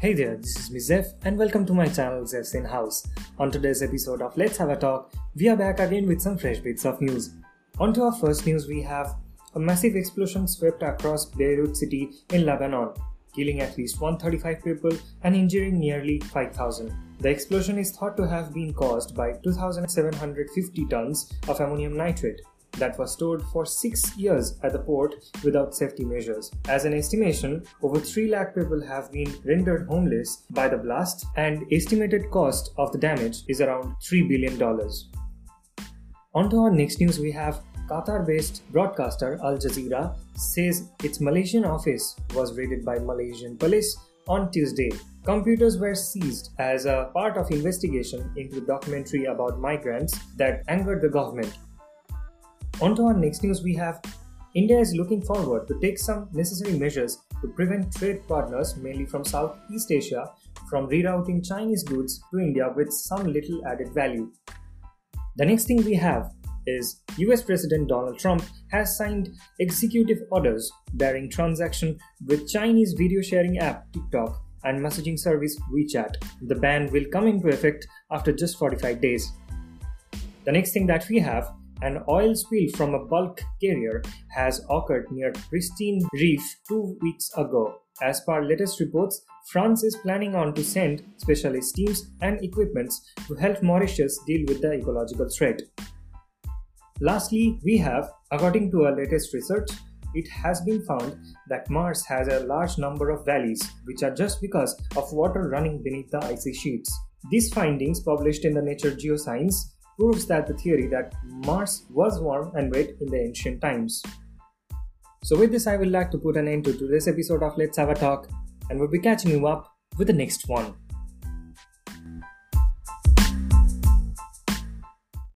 Hey there, this is me Zeph and welcome to my channel Zeph's in House. On today's episode of Let's Have a Talk, we are back again with some fresh bits of news. On to our first news, we have a massive explosion swept across Beirut city in Lebanon, killing at least 135 people and injuring nearly 5,000. The explosion is thought to have been caused by 2,750 tons of ammonium nitrate, that was stored for six years at the port without safety measures. As an estimation, over 3 lakh people have been rendered homeless by the blast, and estimated cost of the damage is around $3 billion. On to our next news, we have Qatar based broadcaster Al Jazeera says its Malaysian office was raided by Malaysian police on Tuesday. Computers were seized as a part of investigation into documentary about migrants that angered the government. On to our next news, we have India is looking forward to take some necessary measures to prevent trade partners, mainly from Southeast Asia, from rerouting Chinese goods to India with some little added value. The next thing we have is US President Donald Trump has signed executive orders bearing transaction with Chinese video sharing app TikTok and messaging service WeChat. The ban will come into effect after just 45 days. The next thing that we have an oil spill from a bulk carrier has occurred near Pristine Reef two weeks ago. As per latest reports, France is planning on to send specialist teams and equipments to help Mauritius deal with the ecological threat. Lastly, we have, according to our latest research, it has been found that Mars has a large number of valleys, which are just because of water running beneath the icy sheets. These findings, published in the Nature Geoscience, proves that the theory that Mars was warm and wet in the ancient times. So, with this, I would like to put an end to today's episode of Let's Have a Talk, and we'll be catching you up with the next one.